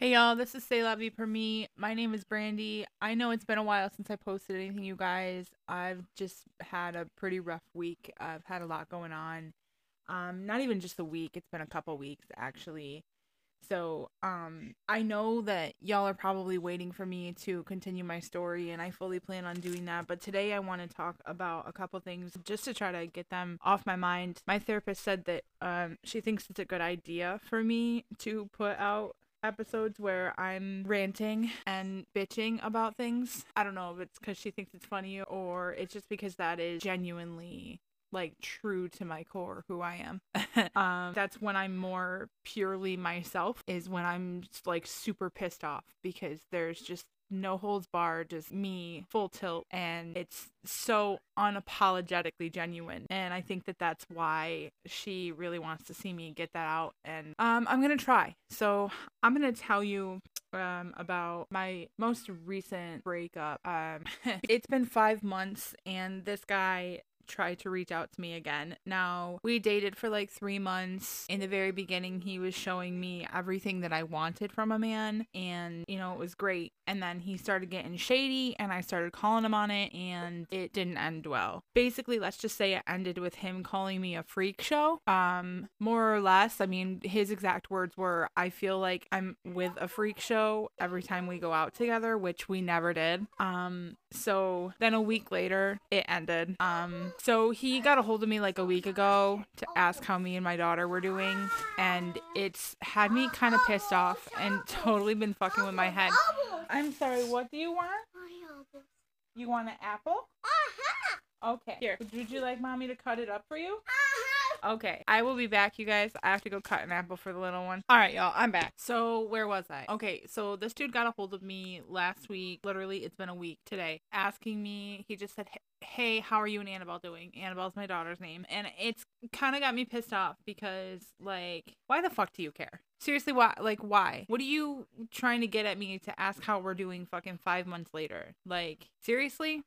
Hey y'all, this is Say Vie Per Me. My name is Brandy. I know it's been a while since I posted anything, you guys. I've just had a pretty rough week. I've had a lot going on. Um, not even just a week, it's been a couple weeks actually. So, um, I know that y'all are probably waiting for me to continue my story, and I fully plan on doing that. But today I want to talk about a couple things just to try to get them off my mind. My therapist said that um, she thinks it's a good idea for me to put out episodes where I'm ranting and bitching about things. I don't know if it's because she thinks it's funny or it's just because that is genuinely like true to my core who I am. um, that's when I'm more purely myself, is when I'm like super pissed off because there's just no holds barred, just me full tilt, and it's so unapologetically genuine. And I think that that's why she really wants to see me get that out. And um, I'm gonna try. So I'm gonna tell you um, about my most recent breakup. Um, it's been five months, and this guy tried to reach out to me again. Now, we dated for like three months. In the very beginning, he was showing me everything that I wanted from a man, and you know, it was great. And then he started getting shady, and I started calling him on it, and it didn't end well. Basically, let's just say it ended with him calling me a freak show. Um, more or less, I mean, his exact words were, I feel like I'm with a freak show every time we go out together, which we never did. Um, so then a week later, it ended. Um, so he got a hold of me like a week ago to ask how me and my daughter were doing, and it's had me kind of pissed off and totally been fucking with my head. I'm sorry, what do you want? You want an apple? Uh-huh. Okay. Here, would you like mommy to cut it up for you? Uh-huh. Okay, I will be back, you guys. I have to go cut an apple for the little one. All right, y'all, I'm back. So, where was I? Okay, so this dude got a hold of me last week. Literally, it's been a week today, asking me. He just said, Hey, how are you and Annabelle doing? Annabelle's my daughter's name. And it's kind of got me pissed off because, like, why the fuck do you care? Seriously, why? Like, why? What are you trying to get at me to ask how we're doing fucking five months later? Like, seriously?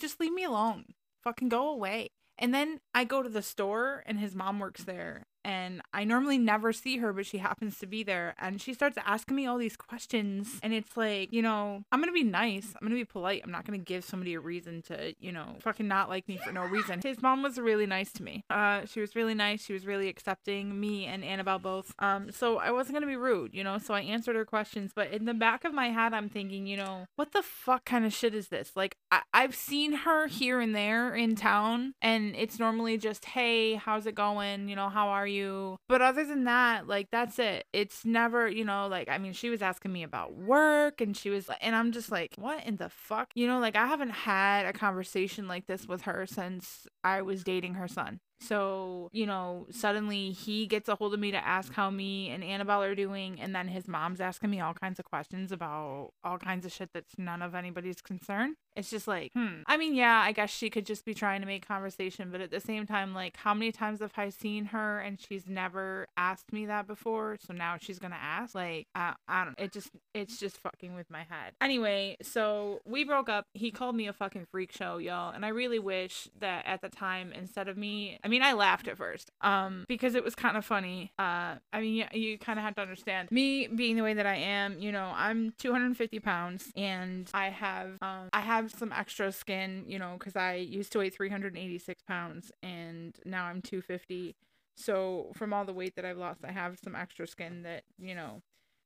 Just leave me alone. Fucking go away. And then I go to the store and his mom works there and I normally never see her, but she happens to be there. And she starts asking me all these questions. And it's like, you know, I'm going to be nice. I'm going to be polite. I'm not going to give somebody a reason to, you know, fucking not like me for no reason. His mom was really nice to me. Uh, she was really nice. She was really accepting, me and Annabelle both. Um, so I wasn't going to be rude, you know, so I answered her questions. But in the back of my head, I'm thinking, you know, what the fuck kind of shit is this? Like, I- I've seen her here and there in town, and it's normally just, hey, how's it going? You know, how are you? You. But other than that, like that's it. It's never, you know, like I mean, she was asking me about work and she was and I'm just like, what in the fuck? You know, like I haven't had a conversation like this with her since I was dating her son. So, you know, suddenly he gets a hold of me to ask how me and Annabelle are doing. And then his mom's asking me all kinds of questions about all kinds of shit that's none of anybody's concern. It's just like, hmm. I mean, yeah, I guess she could just be trying to make conversation. But at the same time, like, how many times have I seen her and she's never asked me that before? So now she's going to ask? Like, I, I don't It just, it's just fucking with my head. Anyway, so we broke up. He called me a fucking freak show, y'all. And I really wish that at the time, instead of me, I mean, I laughed at first, um, because it was kind of funny. Uh, I mean, you, you kind of have to understand me being the way that I am. You know, I'm 250 pounds, and I have, um, I have some extra skin. You know, because I used to weigh 386 pounds, and now I'm 250. So from all the weight that I've lost, I have some extra skin that you know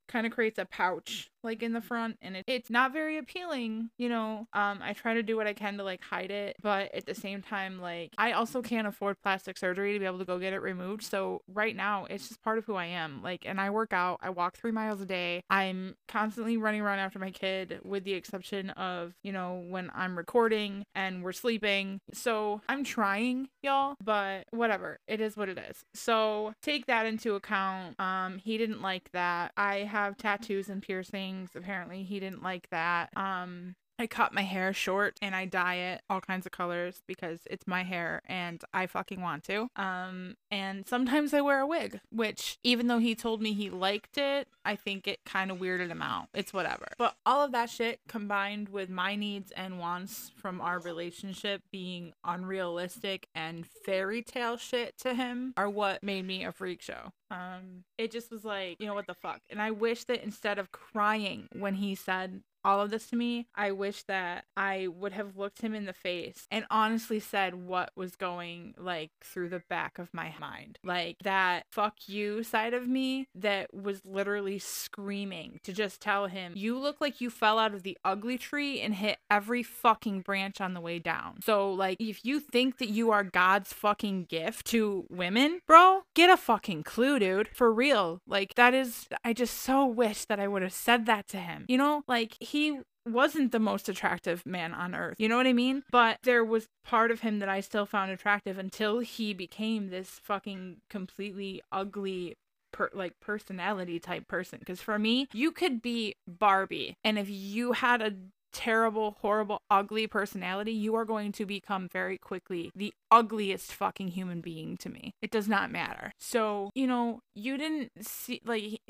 kind of creates a pouch like in the front and it, it's not very appealing you know? Um i try to do what i can to like hide it but at the same time like i also can't afford plastic surgery to be able to go get it removed so right now it's just part of who i am like and i work out i walk three miles a day i'm constantly running around after my kid with the exception of you know when i'm recording and we're sleeping so i'm trying y'all but whatever it is what it is. So take that into account um he didn't like that i have tattoos and piercings things. Apparently, he didn't like that. Um, I cut my hair short and I dye it all kinds of colors because it's my hair and I fucking want to. Um, and sometimes I wear a wig, which even though he told me he liked it, I think it kind of weirded him out. It's whatever. But all of that shit combined with my needs and wants from our relationship being unrealistic and fairy tale shit to him are what made me a freak show. Um, it just was like, you know what the fuck? And I wish that instead of crying when he said all of this to me, I wish that I would have looked him in the face and honestly said what was going like through the back of my mind. Like that fuck you side of me that was literally screaming to just tell him, you look like you fell out of the ugly tree and hit every fucking branch on the way down. So, like, if you think that you are God's fucking gift to women, bro, get a fucking clue, dude. For real. Like, that is, I just so wish that I would have said that to him. You know, like, he wasn't the most attractive man on earth. You know what I mean? But there was part of him that I still found attractive until he became this fucking completely ugly Per, like personality type person because for me you could be barbie and if you had a terrible horrible ugly personality you are going to become very quickly the ugliest fucking human being to me it does not matter so you know you didn't see like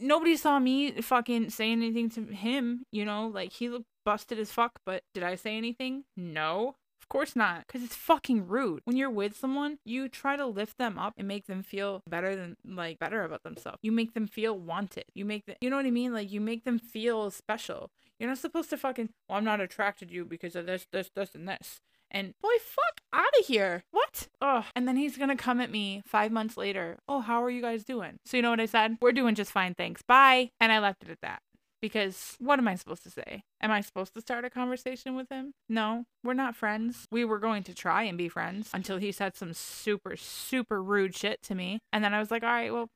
nobody saw me fucking say anything to him, you know, like he looked busted as fuck, but did I say anything? No. Of course not, because it's fucking rude. When you're with someone, you try to lift them up and make them feel better than, like, better about themselves. You make them feel wanted. You make them, you know what I mean? Like, you make them feel special. You're not supposed to fucking, well, I'm not attracted to you because of this, this, this, and this. And boy, fuck out of here. What? Oh, and then he's gonna come at me five months later. Oh, how are you guys doing? So you know what I said? We're doing just fine, thanks. Bye. And I left it at that. Because what am I supposed to say? Am I supposed to start a conversation with him? No, we're not friends. We were going to try and be friends until he said some super, super rude shit to me. And then I was like, all right, well,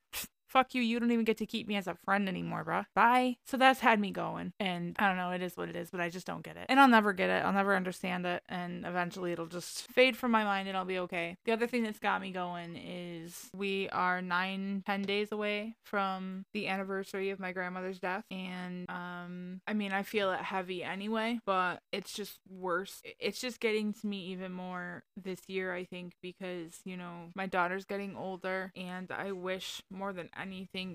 fuck you, you don't even get to keep me as a friend anymore, bruh. Bye. So that's had me going. And I don't know, it is what it is, but I just don't get it. And I'll never get it. I'll never understand it. And eventually it'll just fade from my mind and I'll be okay. The other thing that's got me going is we are nine, ten days away from the anniversary of my grandmother's death. And um, I mean, I feel it heavy anyway, but it's just worse. It's just getting to me even more this year, I think, because, you know, my daughter's getting older and I wish more than anything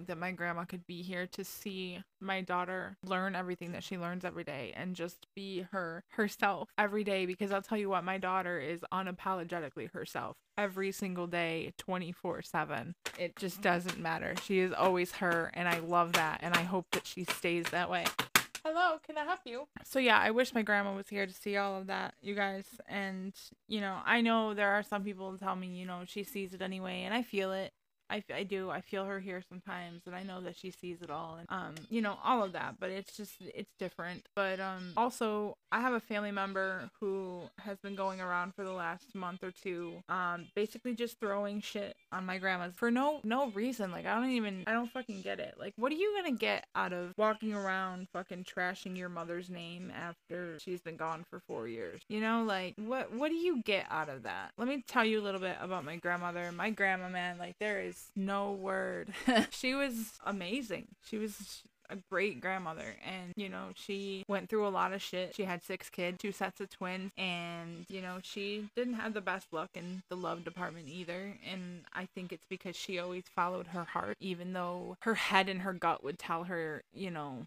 that my grandma could be here to see my daughter learn everything that she learns every day and just be her herself every day because I'll tell you what my daughter is unapologetically herself every single day 24/7 it just doesn't matter. She is always her and I love that and I hope that she stays that way. Hello can i help you? So yeah i wish my grandma was here to see all of that you guys and you know i know there are some people who tell me you know she sees it anyway and i feel it I, I do. I feel her here sometimes, and I know that she sees it all, and um, you know, all of that. But it's just it's different. But um, also, I have a family member who has been going around for the last month or two, um, basically just throwing shit on my grandma's for no no reason. Like I don't even I don't fucking get it. Like what are you gonna get out of walking around fucking trashing your mother's name after she's been gone for four years? You know, like what what do you get out of that? Let me tell you a little bit about my grandmother. My grandma, man, like there is no word. she was amazing. She was a great grandmother and you know she went through a lot of shit she had six kids two sets of twins and you know she didn't have the best luck in the love department either and i think it's because she always followed her heart even though her head and her gut would tell her you know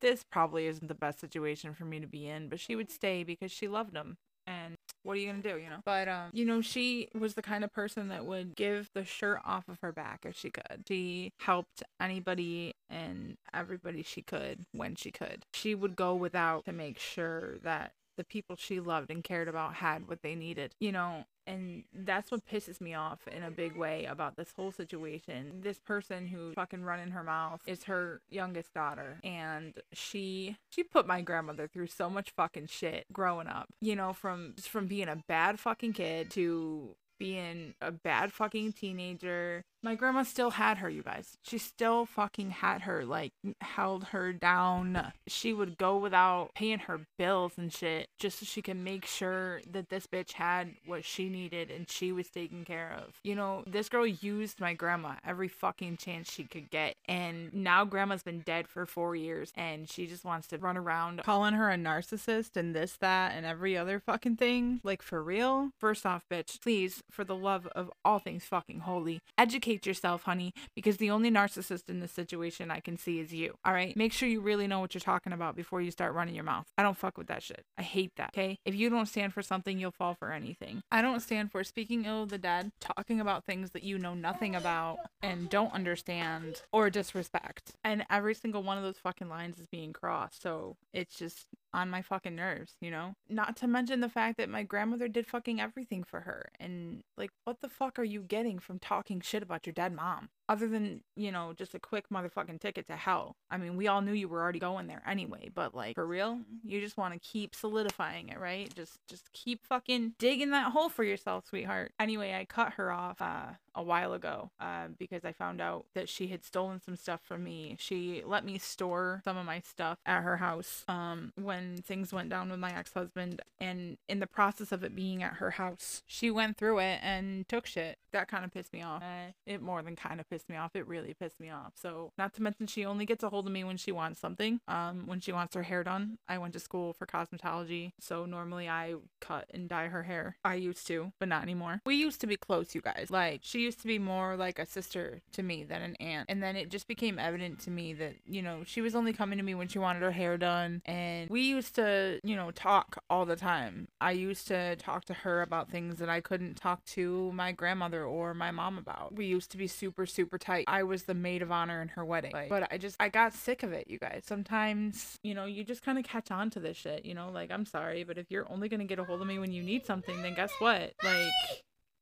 this probably isn't the best situation for me to be in but she would stay because she loved him and what are you gonna do you know? But um you know she was the kind of person that would give the shirt off of her back if she could. She helped anybody and everybody she could when she could. She would go without to make sure that the people she loved and cared about had what they needed you know and that's what pisses me off in a big way about this whole situation. This person who fucking running her mouth is her youngest daughter and she she put my grandmother through so much fucking shit growing up. You know, from from being a bad fucking kid to being a bad fucking teenager. My grandma still had her, you guys. She still fucking had her, like, held her down. She would go without paying her bills and shit just so she could make sure that this bitch had what she needed and she was taken care of. You know, this girl used my grandma every fucking chance she could get. And now grandma's been dead for four years and she just wants to run around calling her a narcissist and this, that, and every other fucking thing. Like, for real? First off, bitch, please for the love of all things fucking holy, educate yourself, honey, because the only narcissist in this situation I can see is you. All right? Make sure you really know what you're talking about before you start running your mouth. I don't fuck with that shit. I hate that. Okay? If you don't stand for something, you'll fall for anything. I don't stand for speaking ill of the dead, talking about things that you know nothing about and don't understand or disrespect. And every single one of those fucking lines is being crossed. So it's just on my fucking nerves, you know? Not to mention the fact that my grandmother did fucking everything for her. And like, what the fuck are you getting from talking shit about your dead mom? Other than, you know, just a quick motherfucking ticket to hell. I mean, we all knew you were already going there anyway, but like, for real? You just want to keep solidifying it, right? Just, just keep fucking digging that hole for yourself, sweetheart. Anyway, I cut her off, uh, a while ago uh, because I found out that she had stolen some stuff from me. She let me store some of my stuff at her house um, when things went down with my ex husband. And in the process of it being at her house, she went through it and took shit. That kind of pissed me off. Uh, it more than kind of pissed me off. It really pissed me off. So, not to mention, she only gets a hold of me when she wants something. Um, when she wants her hair done, I went to school for cosmetology. So, normally I cut and dye her hair. I used to, but not anymore. We used to be close, you guys. Like, she used to be more like a sister to me than an aunt. And then it just became evident to me that, you know, she was only coming to me when she wanted her hair done. And we used to, you know, talk all the time. I used to talk to her about things that I couldn't talk to my grandmother or my mom about. We used to be super, super tight. I was the maid of honor in her wedding. Like, but I just, I got sick of it, you guys. Sometimes, you know, you just kind of catch on to this shit, you know, like, I'm sorry, but if you're only going to get a hold of me when you need something, then guess what? Like,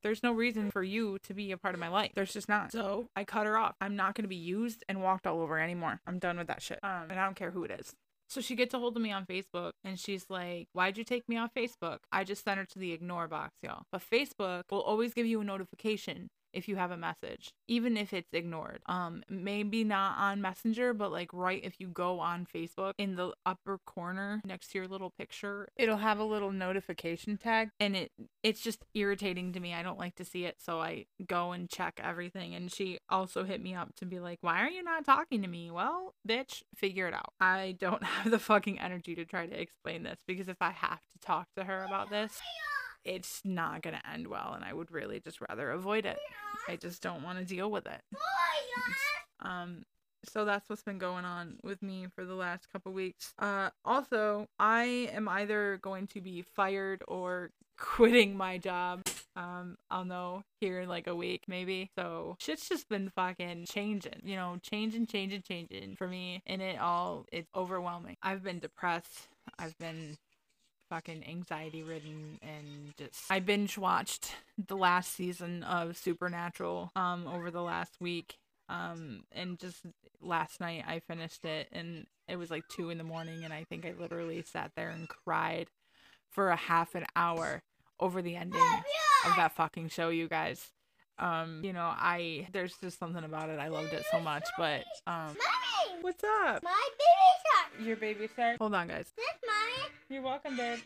there's no reason for you to be a part of my life. There's just not. So I cut her off. I'm not to be used and walked all over anymore. I'm done with that shit. Um, and I don't care who it is. So she gets a hold of me on Facebook and she's like, Why'd you take me off Facebook? I just sent her to the ignore box, y'all. But Facebook will always give you a notification if you have a message, even if it's ignored. Um, maybe not on Messenger, but like right if you go on Facebook in the upper corner next to your little picture, it'll have a little notification tag and it it's just irritating to me. I don't like to see it, so I go and check everything. And she also hit me up to be like, "Why are you not talking to me?" Well, bitch, figure it out. I don't have the fucking energy to try to explain this because if I have to talk to her about this, it's not going to end well and I would really just rather avoid it. I just don't want to deal with it. um so that's what's been going on with me for the last couple weeks. Uh also, I am either going to be fired or quitting my job. Um I'll know here in like a week maybe. So shit's just been fucking changing, you know, changing, changing, changing for me and it all it's overwhelming. I've been depressed. I've been fucking anxiety ridden and just I binge watched the last season of Supernatural um over the last week. Um and just last night I finished it and it was like two in the morning and I think I literally sat there and cried for a half an hour over the ending of that fucking show, you guys. Um, you know, I there's just something about it. I loved it so much, but um What's up? My baby shark. Your baby shark? Hold on, guys. This mommy. You're welcome, babe.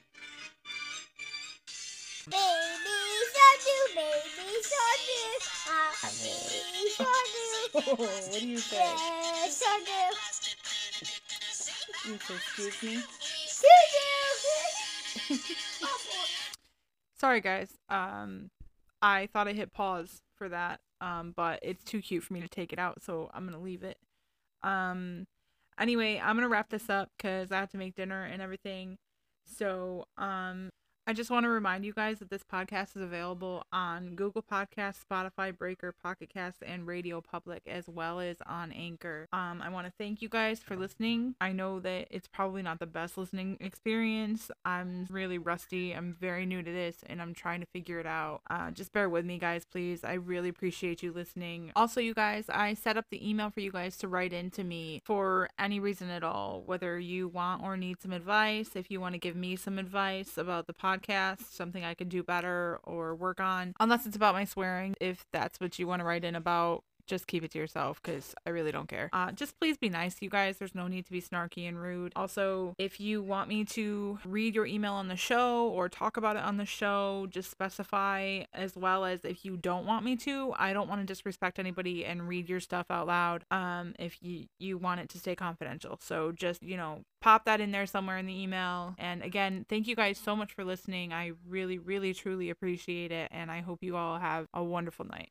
Baby shark do, baby shark do. Ah, baby shark do. what do you say? Yeah, shark do. You say, excuse me? Doo doo. Sorry, guys. Um, I thought I hit pause for that, um, but it's too cute for me to take it out, so I'm gonna leave it. Um, anyway, I'm gonna wrap this up because I have to make dinner and everything. So, um, I just want to remind you guys that this podcast is available on Google Podcasts, Spotify, Breaker, Pocket Cast, and Radio Public, as well as on Anchor. Um, I want to thank you guys for listening. I know that it's probably not the best listening experience. I'm really rusty. I'm very new to this, and I'm trying to figure it out. Uh, just bear with me, guys, please. I really appreciate you listening. Also, you guys, I set up the email for you guys to write into me for any reason at all, whether you want or need some advice, if you want to give me some advice about the podcast podcast, something I could do better or work on, unless it's about my swearing. If that's what you want to write in about, just keep it to yourself because I really don't care. Uh, just please be nice, you guys. There's no need to be snarky and rude. Also, if you want me to read your email on the show or talk about it on the show, just specify as well as if you don't want me to. I don't want to disrespect anybody and read your stuff out loud. Um, if you you want it to stay confidential, so just you know pop that in there somewhere in the email. And again, thank you guys so much for listening. I really, really, truly appreciate it, and I hope you all have a wonderful night.